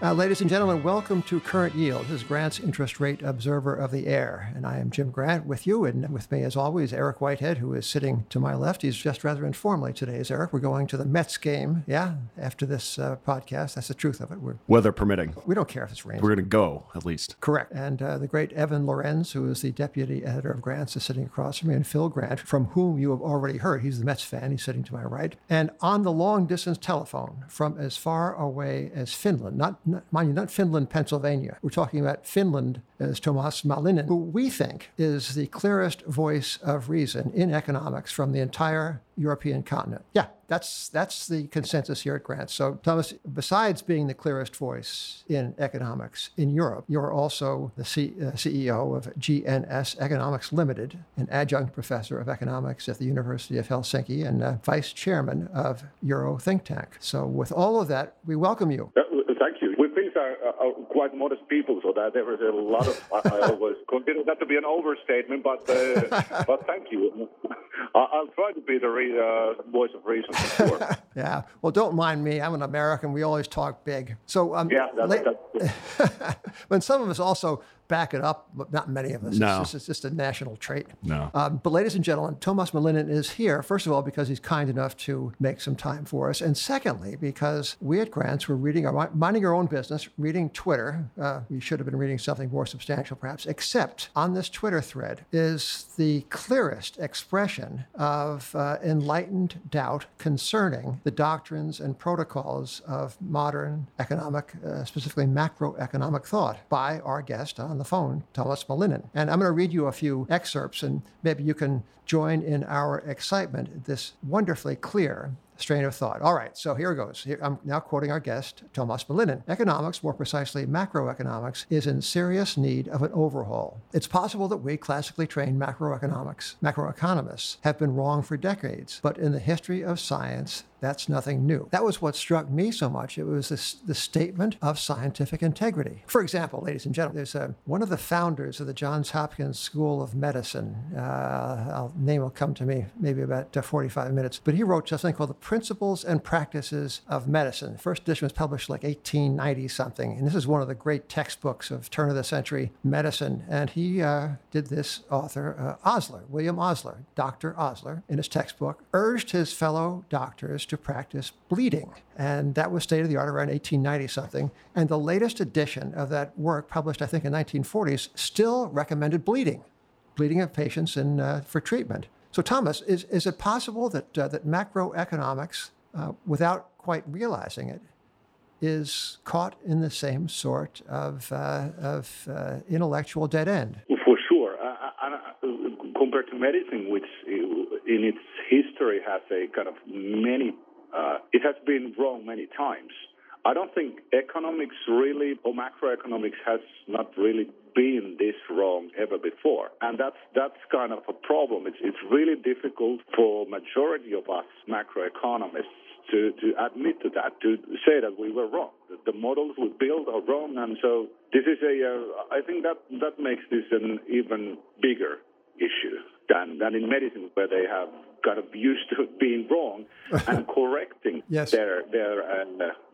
Uh, ladies and gentlemen, welcome to Current Yield. This is Grant's Interest Rate Observer of the Air. And I am Jim Grant with you. And with me, as always, Eric Whitehead, who is sitting to my left. He's just rather informally today, is Eric. We're going to the Mets game, yeah, after this uh, podcast. That's the truth of it. We're, Weather permitting. we don't care if it's raining. We're going to go, at least. Correct. And uh, the great Evan Lorenz, who is the deputy editor of Grants, is sitting across from me, and Phil Grant, from whom you have already heard. He's the Mets fan. He's sitting to my right. And on the long distance telephone from as far away as Finland, not, not mind you, not Finland, Pennsylvania. We're talking about Finland as Tuomas Malinen, who we think is the clearest voice of reason in economics from the entire European continent. Yeah, that's that's the consensus here at Grant. So, Thomas, besides being the clearest voice in economics in Europe, you're also the C, uh, CEO of GNS Economics Limited, an adjunct professor of economics at the University of Helsinki, and uh, vice chairman of Euro Think Tank. So, with all of that, we welcome you. Uh, thank you. We Finns are, are quite modest people, so that there is a lot of. I, I always consider that to be an overstatement, but uh, but thank you. I, I'll try to be the re, uh, voice of reason. For sure. Yeah. Well, don't mind me. I'm an American. We always talk big. So, um, Yeah, that's, la- that's when some of us also back it up, but not many of us. No. It's, just, it's just a national trait. No. Um, but, ladies and gentlemen, Thomas Malinen is here, first of all, because he's kind enough to make some time for us. And secondly, because we at Grants were reading our, minding our own business, reading Twitter. Uh, we should have been reading something more substantial, perhaps, except on this Twitter thread is the clearest expression of uh, enlightened doubt concerning the doctrines and protocols of modern economic, uh, specifically macroeconomic thought by our guest on the phone, Thomas Malinen. And I'm going to read you a few excerpts, and maybe you can join in our excitement this wonderfully clear strain of thought. All right, so here goes. Here, I'm now quoting our guest, Thomas Malinen. Economics, more precisely macroeconomics, is in serious need of an overhaul. It's possible that we, classically trained macroeconomics, macroeconomists, have been wrong for decades, but in the history of science, that's nothing new. That was what struck me so much. It was this, the statement of scientific integrity. For example, ladies and gentlemen, there's a, one of the founders of the Johns Hopkins School of Medicine. Uh, name will come to me maybe about uh, 45 minutes. But he wrote something called The Principles and Practices of Medicine. The first edition was published like 1890 something. And this is one of the great textbooks of turn of the century medicine. And he uh, did this author, uh, Osler, William Osler, Dr. Osler, in his textbook, urged his fellow doctors to practice bleeding. And that was state of the art around 1890 something. And the latest edition of that work, published I think in 1940s, still recommended bleeding, bleeding of patients in, uh, for treatment. So, Thomas, is, is it possible that, uh, that macroeconomics, uh, without quite realizing it, is caught in the same sort of, uh, of uh, intellectual dead end? Compared to medicine, which uh, in its history has a kind of many, uh, it has been wrong many times. I don't think economics really, or macroeconomics has not really been this wrong ever before. And that's, that's kind of a problem. It's, it's really difficult for majority of us macroeconomists to, to admit to that, to say that we were wrong. The, models we build are wrong, and so this is a. Uh, I think that that makes this an even bigger issue than than in medicine, where they have kind of used to being wrong and correcting Yes. their their uh,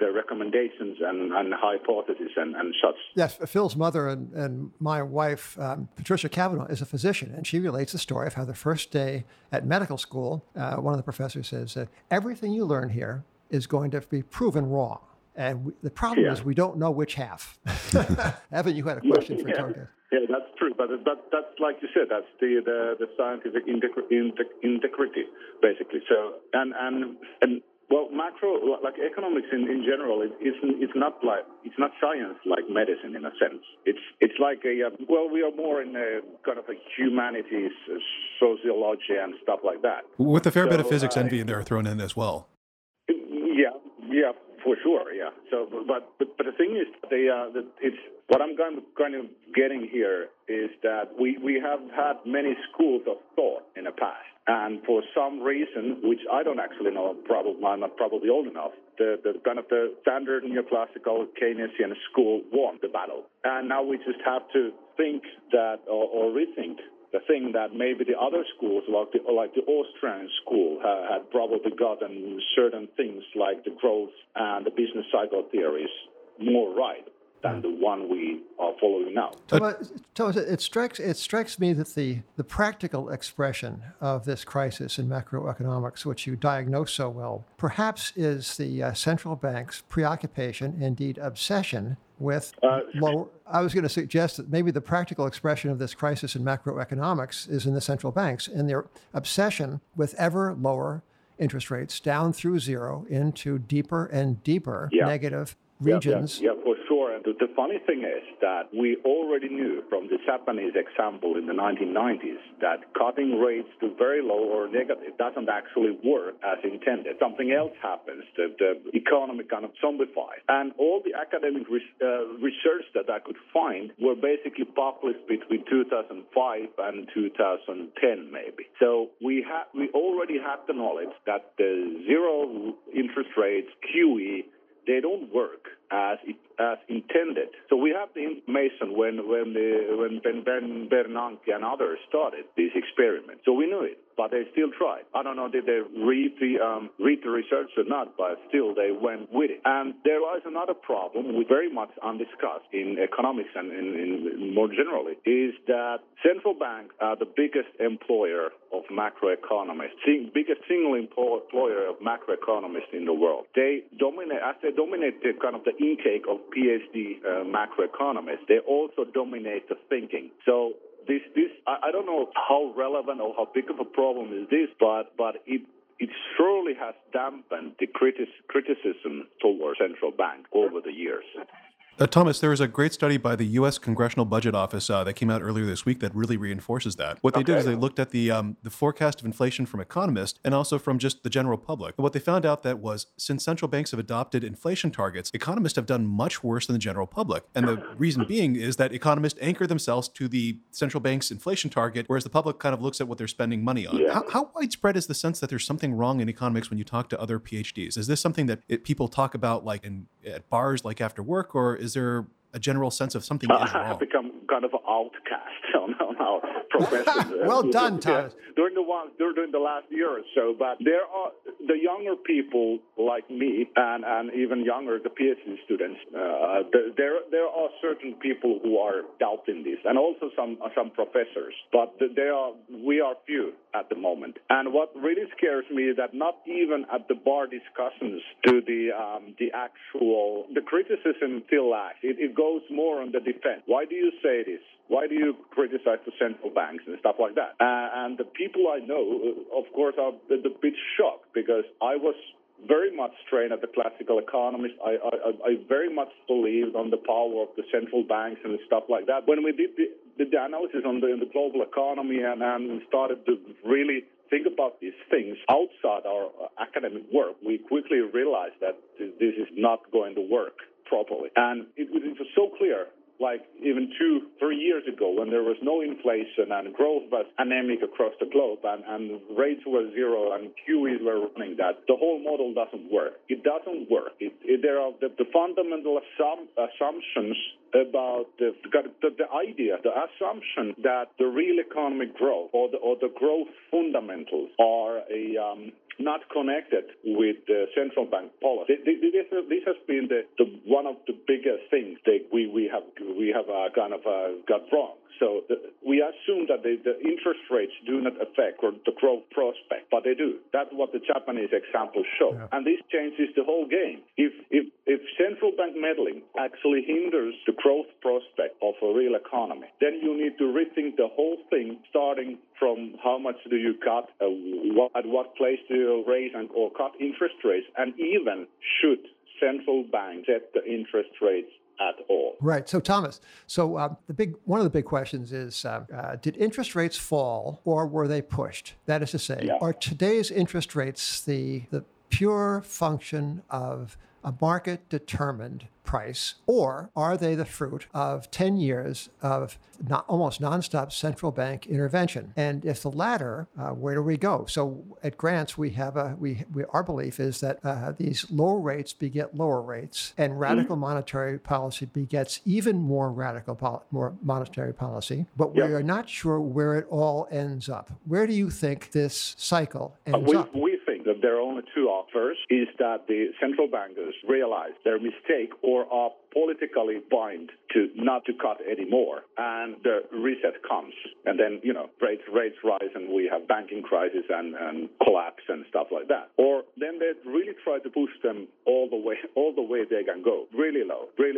their recommendations and, and hypotheses and, and such. Yes, Phil's mother and, and my wife, um, Patricia Kavanagh, is a physician, and she relates the story of how the first day at medical school, uh, one of the professors says that everything you learn here is going to be proven wrong. And we, the problem Yeah. is we don't know which half. Evan, you had a question for yeah. Yeah, that's true. But that, that's like you said, that's the the, the scientific integrity, basically. So and and and well, macro like economics in, in general, it, it's it's not like it's not science like medicine in a sense. It's it's like a uh, well, we are more in a kind of a humanities, uh, sociology, and stuff like that. With a fair bit of physics uh, envy in there thrown in as well. Yeah, yeah, for sure. Yeah. So, but but, but the thing is, the, uh, the it's what I'm kind of kind of getting here is that we we have had many schools of thought in the past, and for some reason, which I don't actually know, probably I'm not probably old enough. The, the kind of the standard neoclassical Keynesian school won the battle, and now we just have to think that or, or rethink the thing that maybe the other schools, like the, like the Austrian school, uh, had probably gotten certain things like the growth and the business cycle theories more right than the one we are following now. Thomas, Thomas, it strikes it strikes me that the the practical expression of this crisis in macroeconomics, which you diagnose so well, perhaps is the uh, central bank's preoccupation, indeed obsession, with uh, low. I was going to suggest that maybe the practical expression of this crisis in macroeconomics is in the central banks and their obsession with ever lower interest rates down through zero into deeper and deeper yeah. negative regions. Yeah, yeah, yeah, for sure. And the, the, funny thing is that we already knew from the Japanese example in the 1990s that cutting rates to very low or negative doesn't actually work as intended. Something else happens. The, the economy kind of zombifies. And all the academic res- uh, research that I could find were basically published between 2005 and 2010, maybe. So we had we already had the knowledge that the zero interest rates, QE, they don't work as it, as intended. So we have the information when when the, when Ben, ben Bernanke and others started this experiment. So we knew it, but they still tried. I don't know did they read the um, read the research or not, but still they went with it. And there lies another problem, which very much undiscussed in economics and in, in more generally, is that central banks are the biggest employer of macroeconomists, biggest single employer of macroeconomists in the world. They dominate as they dominate the kind of the intake of PhD uh, macroeconomists, they also dominate the thinking. So this, this, I, I don't know how relevant or how big of a problem is this, but, but it, it surely has dampened the criticism towards central bank over the years. Uh, Thomas, there was a great study by the U.S. Congressional Budget Office uh, that came out earlier this week that really reinforces that. What they okay. did is they looked at the um, the forecast of inflation from economists and also from just the general public. And what they found out that was since central banks have adopted inflation targets, economists have done much worse than the general public. And the reason being is that economists anchor themselves to the central bank's inflation target, whereas the public kind of looks at what they're spending money on. Yeah. How, how, widespread is the sense that there's something wrong in economics when you talk to other PhDs? Is this something that it, people talk about like in at bars, like after work, or is there a general sense of something is wrong? have become kind of an outcast on, on our profession. well done, Thomas. During the one, during the last year or so, but there are the younger people like me and, and even younger, the PhD students. Uh, there there are certain people who are doubting this, and also some some professors. But there are we are few at the moment. And what really scares me is that not even at the bar discussions do the um, the actual the criticism still lacks. It, it goes more on the defense. Why do you say this? Why do you criticize the central banks and stuff like that? Uh, and the people I know, uh, of course, are a bit shocked because I was very much trained as a classical economist. I, I, I, very much believed on the power of the central banks and stuff like that. When we did the, the analysis on the, the global economy and, and started to really think about these things outside our uh, academic work, we quickly realized that this is not going to work properly. And it, it was so clear like even two, three years ago when there was no inflation and growth was anemic across the globe and, and rates were zero and QEs were running that, the whole model doesn't work. It doesn't work. It, it, there are the, the fundamental assum, assumptions about the, the, the, idea, the assumption that the real economic growth or the, or the growth fundamentals are a um, not connected with the central bank policy. This, has been the, the, one of the biggest things that we, we have we have uh, kind of uh, got wrong. So the, we assume that the, the, interest rates do not affect the growth prospect, but they do. That's what the Japanese example show. Yeah. And this changes the whole game. If, if, if central bank meddling actually hinders the growth prospect of a real economy, then you need to rethink the whole thing, starting from how much do you cut, uh, what, at what place do you raise and, or cut interest rates, and even should central banks set the interest rates at all. Right. So, Thomas, so uh, the big one of the big questions is: uh, uh, Did interest rates fall, or were they pushed? That is to say, yeah. are today's interest rates the the pure function of a market determined price, or are they the fruit of 10 years of not, almost nonstop central bank intervention? And if the latter, uh, where do we go? So at Grants, we have a we, we our belief is that uh, these lower rates beget lower rates, and radical mm-hmm. monetary policy begets even more radical pol- more monetary policy. But we are not sure where it all ends up. Where do you think this cycle ends uh, we, up? We there are only two offers: is that the central bankers realize their mistake or are politically bind to not to cut anymore, and the reset comes, and then you know rates rates rise, and we have banking crisis and, and collapse and stuff like that. Or then they really try to push them all the way all the way they can go, really low, really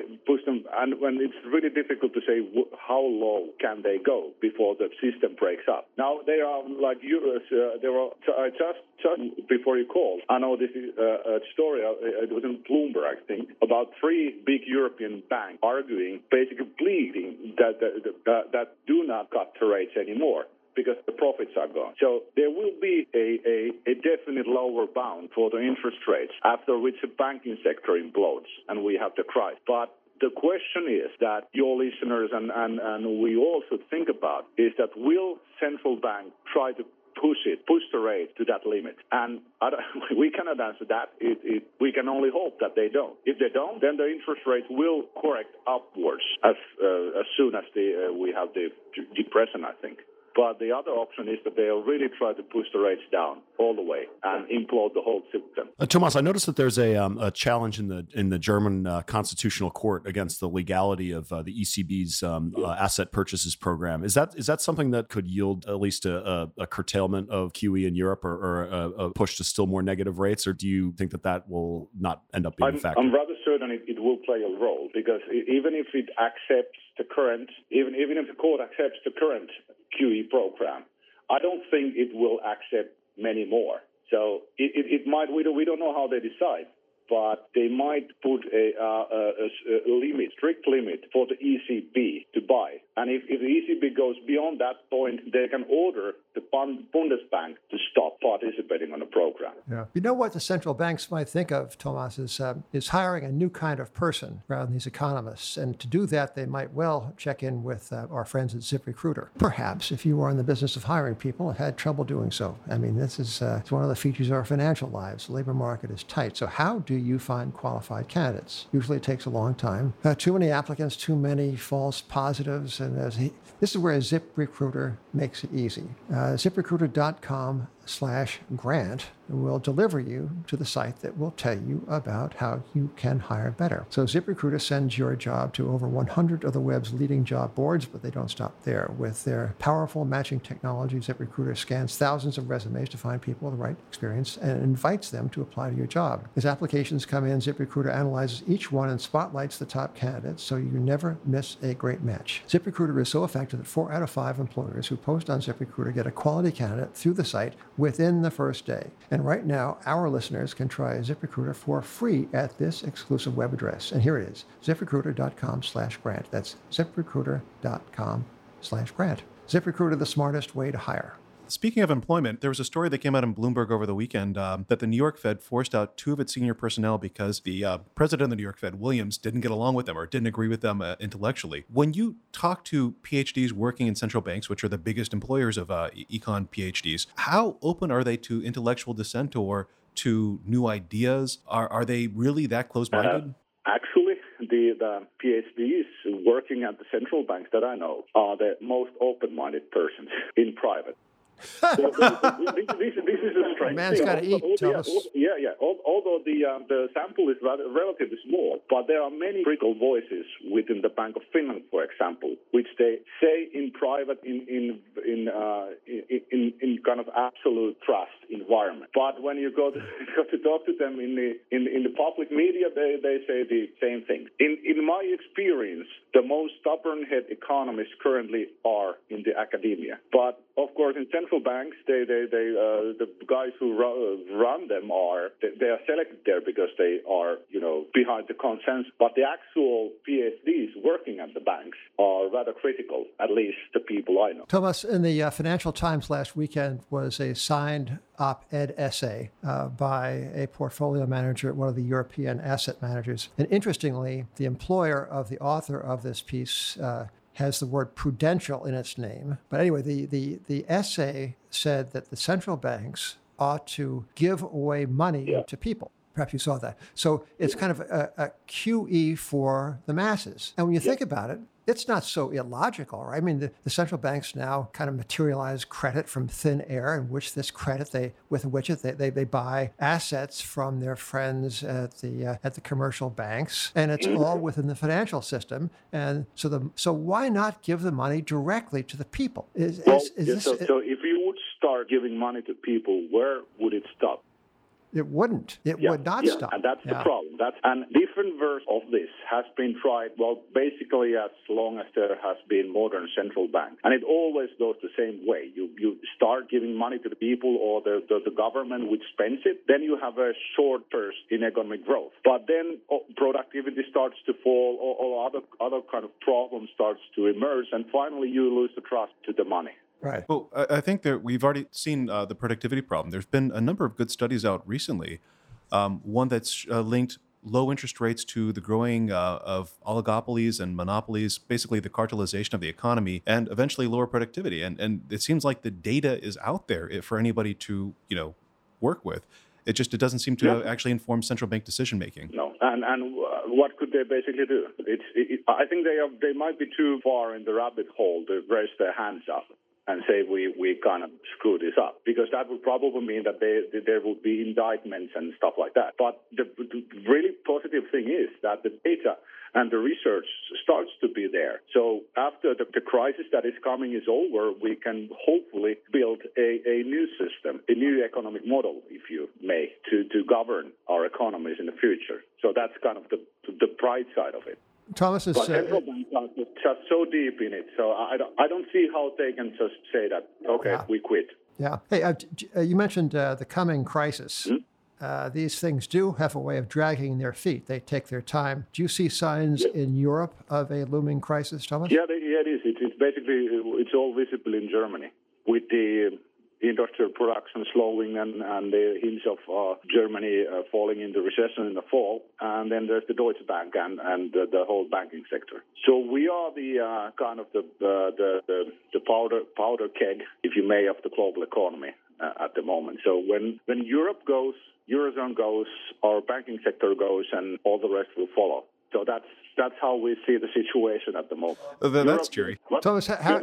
and when it's really difficult to say how low can they go before the system breaks up. Now they are like you, uh, there were uh, just just before you called. I know this is uh, a story. Uh, it was in Bloomberg, I think, about three big European banks arguing, basically pleading that that, that, that do not cut the rates anymore because the profits are gone. So there will be a, a, a, definite lower bound for the interest rates after which the banking sector implodes and we have the crisis. But the question is that your listeners and, and, and we also think about is that will central bank try to push it, push the rate to that limit. And we cannot answer that. It, it, we can only hope that they don't. If they don't, then the interest rate will correct upwards as, uh, as soon as the, uh, we have the depression, I think. But the other option is that they'll really try to push the rates down all the way and implode the whole system. Uh, Tuomas, I noticed that there's a, um, a challenge in the in the German uh, constitutional court against the legality of uh, the ECB's um, uh, asset purchases program. Is that is that something that could yield at least a, a, a curtailment of QE in Europe or, or a, a, push to still more negative rates, or do you think that that will not end up being I'm, a factor? I'm rather certain it, it will play a role because even if it accepts the current, even even if the court accepts the current QE program. I don't think it will accept many more. So it, it, it might, we don't, we don't know how they decide but they might put a, uh, a, a, limit, strict limit for the ECB to buy. And if, if the ECB goes beyond that point, they can order the Bundesbank to stop participating on the program. Yeah. You know what the central banks might think of, Thomas, is, uh, is hiring a new kind of person rather than these economists. And to do that, they might well check in with uh, our friends at ZipRecruiter. Perhaps if you are in the business of hiring people and had trouble doing so. I mean, this is uh, one of the features of our financial lives. The labor market is tight. So how do you find qualified candidates? Usually it takes a long time. Uh, too many applicants, too many false positives. And he, this is where ZipRecruiter makes it easy. Uh, ZipRecruiter.com slash grant will deliver you to the site that will tell you about how you can hire better. So ZipRecruiter sends your job to over 100 of the web's leading job boards, but they don't stop there. With their powerful matching technology, ZipRecruiter scans thousands of resumes to find people with the right experience and invites them to apply to your job. As applications come in, ZipRecruiter analyzes each one and spotlights the top candidates so you never miss a great match. ZipRecruiter is so effective that four out of five employers who post on ZipRecruiter get a quality candidate through the site within the first day. And right now, our listeners can try ZipRecruiter for free at this exclusive web address. And here it is, ziprecruiter.com slash grant. That's ziprecruiter.com slash grant. ZipRecruiter, the smartest way to hire. Speaking of employment, there was a story that came out in Bloomberg over the weekend um, that the New York Fed forced out two of its senior personnel because the uh, president of the New York Fed, Williams, didn't get along with them or didn't agree with them uh, intellectually. When you talk to PhDs working in central banks, which are the biggest employers of uh, econ PhDs, how open are they to intellectual dissent or to new ideas? Are, are they really that close minded? Uh, actually, the, the PhDs working at the central banks that I know are the most open minded persons in private this, this, is a strange Man's got to eat, Thomas. Yeah, yeah. Although the um, the sample is rather, relatively small, but there are many critical voices within the Bank of Finland, for example, which they say in private, in in in uh, in, in, kind of absolute trust environment. But when you go to, go to talk to them in the in, in the public media, they, they say the same thing. In in my experience, the most stubborn head economists currently are in the academia. But of course, in central banks, they, they, they, uh, the guys who run them are they, they, are selected there because they are, you know, behind the consensus. But the actual PhDs working at the banks are rather critical, at least the people I know. Thomas, in the uh, Financial Times last weekend was a signed op-ed essay uh, by a portfolio manager at one of the European asset managers. And interestingly, the employer of the author of this piece uh, has the word prudential in its name. But anyway, the, the, the essay said that the central banks ought to give away money yeah. to people. Perhaps you saw that. So it's kind of a, a QE for the masses. And when you yeah. think about it, it's not so illogical, right? I mean, the, the, central banks now kind of materialize credit from thin air, in which this credit they with which it they, they, they buy assets from their friends at the uh, at the commercial banks, and it's mm-hmm. all within the financial system. And so the so why not give the money directly to the people? Is, well, is, is this, so, so if you would start giving money to people, where would it stop? It wouldn't. It yeah, would not yeah. stop. And that's yeah. the problem. That's and different version of this has been tried. Well, basically as long as there has been modern central bank, and it always goes the same way. You you start giving money to the people or the the, the government which spends it, then you have a short burst in economic growth. But then oh, productivity starts to fall, or, or other other kind of problems starts to emerge, and finally you lose the trust to the money. Right. Well, I think that we've already seen uh, the productivity problem. There's been a number of good studies out recently. Um, one that's uh, linked low interest rates to the growing uh, of oligopolies and monopolies, basically the cartelization of the economy, and eventually lower productivity. And and it seems like the data is out there for anybody to you know work with. It just it doesn't seem to actually inform central bank decision making. No, and and uh, what could they basically do? It's it, I think they are they might be too far in the rabbit hole to raise their hands up and say we, we kind of screw this up because that would probably mean that they, there would be indictments and stuff like that. But the, the really positive thing is that the data and the research starts to be there. So after the, the crisis that is coming is over, we can hopefully build a, a new system, a new economic model, if you may, to, to govern our economies in the future. So that's kind of the, the bright side of it. Thomas is. But central banks are just so deep in it, so I don't, I don't see how they can just say that, okay, yeah. we quit. Yeah. Hey, uh, uh, you mentioned uh, the coming crisis. Mm-hmm. Uh, these things do have a way of dragging their feet. They take their time. Do you see signs yeah. in Europe of a looming crisis, Thomas? Yeah, yeah it is. it's basically it's all visible in Germany with the industrial production slowing and, and the hints of uh, Germany uh, falling into recession in the fall. And then there's the Deutsche Bank and, and the, the whole banking sector. So we are the uh, kind of the, the, the, the, powder, powder keg, if you may, of the global economy uh, at the moment. So when, when Europe goes, Eurozone goes, our banking sector goes, and all the rest will follow. So that's that's how we see the situation at the moment. Uh, that's cheery. Thomas, how,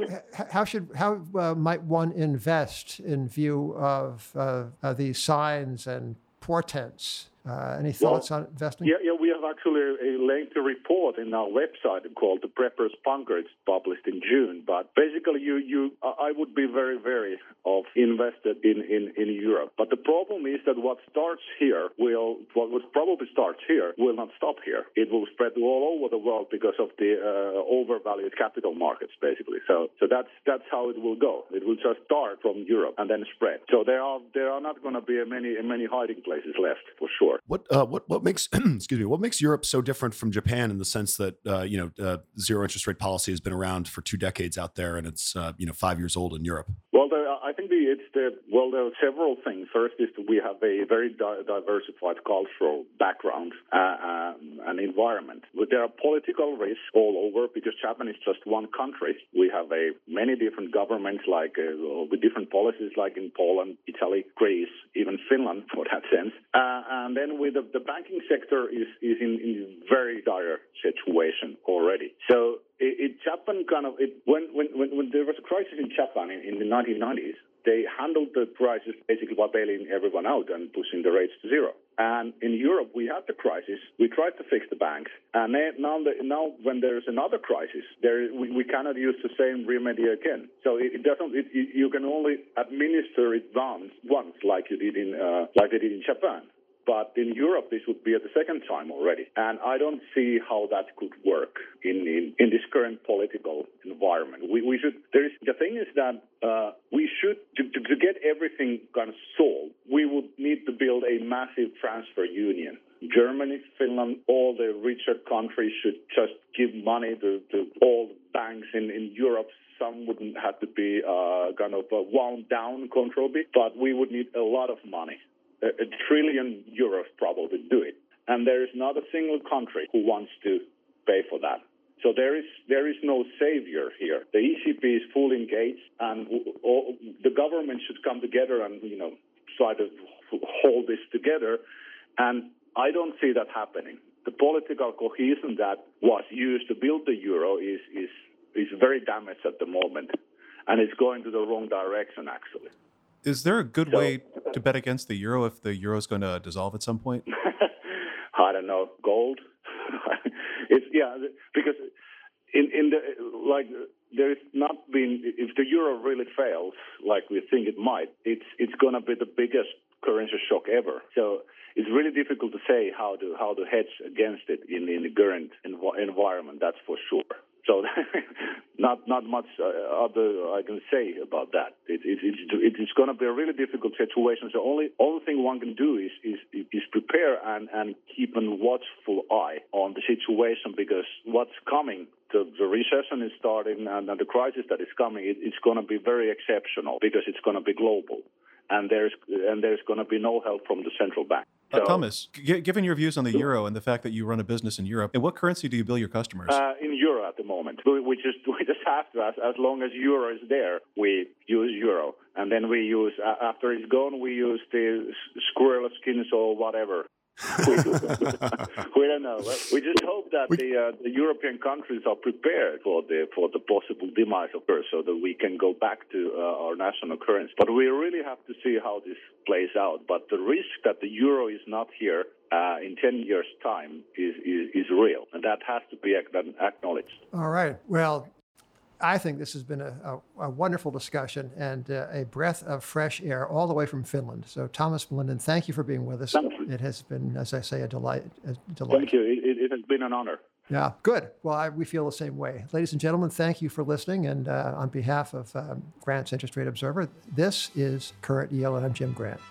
how should how uh, might one invest in view of uh, these signs and portents uh, any thoughts well, on investing? Yeah, yeah, we have actually a lengthy report in our website called the Prepper's Bunker. It's published in June. But basically, you, you, I would be very, very of invested in, in, in Europe. But the problem is that what starts here will, what would probably starts here, will not stop here. It will spread all over the world because of the uh, overvalued capital markets, basically. So, so that's that's how it will go. It will just start from Europe and then spread. So there are there are not going to be many many hiding places left for sure. What uh, what what makes excuse me what makes Europe so different from Japan in the sense that uh, you know uh, zero interest rate policy has been around for two decades out there and it's uh, you know five years old in Europe. Well, I think the, it's the well, there are several things. First is that we have a very di- diversified cultural background uh, um, and environment. But there are political risks all over because Japan is just one country. We have a many different governments, like uh, with different policies, like in Poland, Italy, Greece, even Finland, for that sense. Uh, and then with the, the banking sector is is in, in very dire situation already. So it, Japan kind of it, when, when when there was a crisis in Japan in, in the 1990s, they handled the crisis basically by bailing everyone out and pushing the rates to zero. And in Europe, we had the crisis. We tried to fix the banks, and now, the, now when there is another crisis, there we, we, cannot use the same remedy again. So it, it doesn't. It, you can only administer it once, once like you did in uh, like they did in Japan. But in Europe, this would be at the second time already. And I don't see how that could work in, in, in this current political environment. We, we should, there is, the thing is that uh, we should, to, to, to get everything kind of solved, we would need to build a massive transfer union. Germany, Finland, all the richer countries should just give money to, to all the banks in, in Europe some wouldn't have to be uh, kind of wound down control but we would need a lot of money a, a trillion euros probably to do it. And there is not a single country who wants to pay for that. So there is there is no savior here. The ECB is fully engaged, and all, the government should come together and you know try to hold this together. And I don't see that happening. the political cohesion that was used to build the euro is is is very damaged at the moment, and it's going to the wrong direction actually. Is there a good so, way to bet against the euro if the euro is going to dissolve at some point? I don't know, gold. it's yeah, because in in the like there is not been if the euro really fails like we think it might, it's it's going to be the biggest currency shock ever. So it's really difficult to say how to how to hedge against it in in the current env- environment. That's for sure. So not not much uh, other I can say about that. It, it, it's going to be a really difficult situation. So only only thing one can do is is is prepare and and keep a watchful eye on the situation because what's coming. The, the recession is starting and, and the crisis that is coming. It, it's going to be very exceptional because it's going to be global and there's and there's going to be no help from the central bank. So, uh, Thomas, g- given your views on the euro and the fact that you run a business in Europe, in what currency do you bill your customers? Uh, in euro at the moment. We, we, just we just have to as, as long as euro is there, we use euro, and then we use uh, after it's gone, we use the squirrel skins or whatever we, don't know. We just hope that we, the, uh, the European countries are prepared for the for the possible demise of her, so that we can go back to uh, our national currency. But we really have to see how this plays out. But the risk that the euro is not here uh, in 10 years' time is, is, is real, and that has to be acknowledged. All right. Well, I think this has been a, a, a wonderful discussion and uh, a breath of fresh air all the way from Finland. So, Thomas Malinen, thank you for being with us. It has been, as I say, a delight. A delight. Thank you. It, it, has been an honor. Yeah, good. Well, I, we feel the same way. Ladies and gentlemen, thank you for listening. And uh, on behalf of um, Grant's Interest Rate Observer, this is Current Yield, and I'm Jim Grant.